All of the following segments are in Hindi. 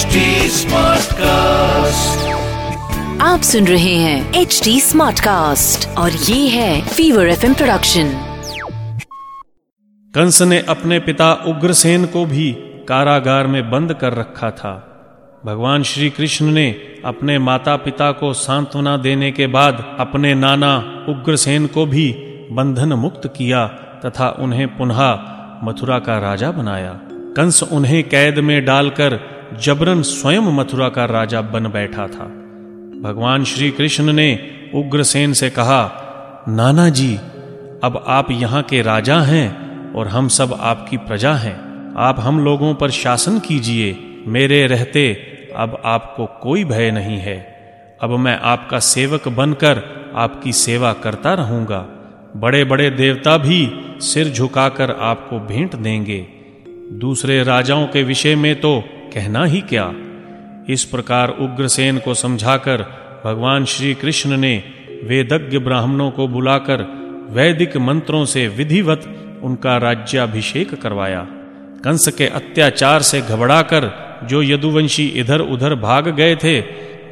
HD Smartcast. आप सुन रहे हैं एच डी स्मार्ट कास्ट और ये है फीवर एफ़ प्रोडक्शन कंस ने अपने पिता उग्रसेन को भी कारागार में बंद कर रखा था। भगवान श्री कृष्ण ने अपने माता पिता को सांत्वना देने के बाद अपने नाना उग्रसेन को भी बंधन मुक्त किया तथा उन्हें पुनः मथुरा का राजा बनाया। कंस उन्हें कैद में डालकर जबरन स्वयं मथुरा का राजा बन बैठा था। भगवान श्री कृष्ण ने उग्रसेन से कहा नाना जी अब आप यहाँ के राजा हैं और हम सब आपकी प्रजा हैं। आप हम लोगों पर शासन कीजिए, मेरे रहते अब आपको कोई भय नहीं है। अब मैं आपका सेवक बनकर आपकी सेवा करता रहूँगा। बड़े बड़े देवता भी सिर झुकाकर आपको भेंट देंगे। दूसरे राजाओं के विषय में तो कहना ही क्या? इस प्रकार उग्रसेन को समझाकर भगवान श्री कृष्ण ने वेदज्ञ ब्राह्मणों को बुलाकर वैदिक मंत्रों से विधिवत उनका राज्याभिषेक करवाया। कंस के अत्याचार से घबराकर जो यदुवंशी इधर उधर भाग गए थे,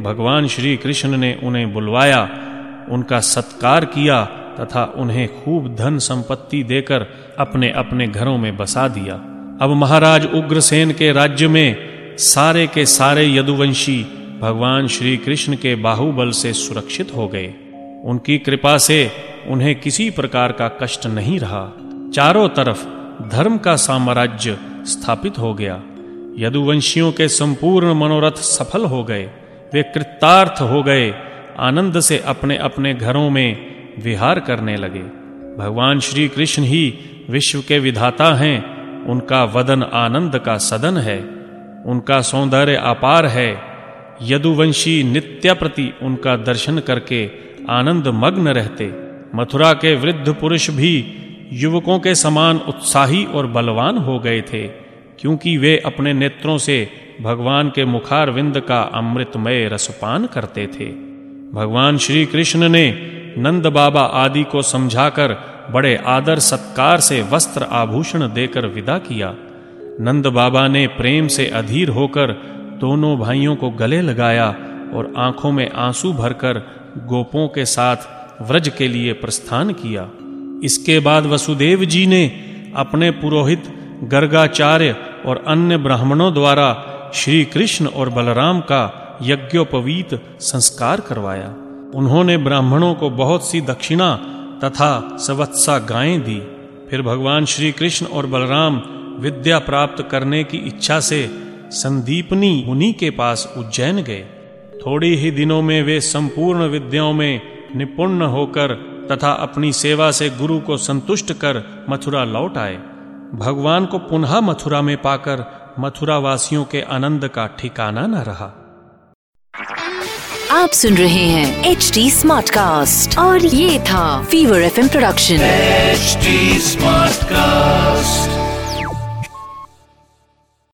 भगवान श्री कृष्ण ने उन्हें बुलवाया, उनका सत्कार किया तथा उन्हें खूब धन संपत्ति देकर अपने अपने घरों में बसा दिया। अब महाराज उग्रसेन के राज्य में सारे के सारे यदुवंशी भगवान श्री कृष्ण के बाहुबल से सुरक्षित हो गए। उनकी कृपा से उन्हें किसी प्रकार का कष्ट नहीं रहा। चारों तरफ़ धर्म का साम्राज्य स्थापित हो गया। यदुवंशियों के संपूर्ण मनोरथ सफल हो गए। वे कृतार्थ हो गए। आनंद से अपने अपने घरों में विहार करने लगे। भगवान श्री कृष्ण ही विश्व के विधाता हैं। उनका वदन आनंद का सदन है। उनका सौंदर्य अपार है। यदुवंशी नित्य प्रति उनका दर्शन करके आनंद मग्न रहते। मथुरा के वृद्ध पुरुष भी युवकों के समान उत्साही और बलवान हो गए थे, क्योंकि वे अपने नेत्रों से भगवान के मुखार विंद का अमृतमय रसपान करते थे। भगवान श्री कृष्ण ने नंद बाबा आदि को समझाकर बड़े आदर सत्कार से वस्त्र आभूषण देकर विदा किया। नंद बाबा ने प्रेम से अधीर होकर दोनों भाइयों को गले लगाया और आँखों में आँसू भरकर गोपों के साथ व्रज के लिए प्रस्थान किया। इसके बाद वसुदेव जी ने अपने पुरोहित, गर्गाचार्य और अन्य ब्राह्मणों द्वारा श्री कृष्ण और बलराम का यज्ञोपवीत संस्कार करवाया। उन्होंने ब्राह्मणों को बहुत सी दक्षिणा तथा सवत्सा गायें दी। फिर भगवान श्री कृष्ण और बलराम विद्या प्राप्त करने की इच्छा से संदीपनी मुनि के पास उज्जैन गए। थोड़ी ही दिनों में वे संपूर्ण विद्याओं में निपुण होकर तथा अपनी सेवा से गुरु को संतुष्ट कर मथुरा लौट आए। भगवान को पुनः मथुरा में पाकर मथुरा वासियों के आनंद का ठिकाना न रहा। आप सुन रहे हैं एच डी स्मार्ट कास्ट और ये था fever F production HD Smartcast.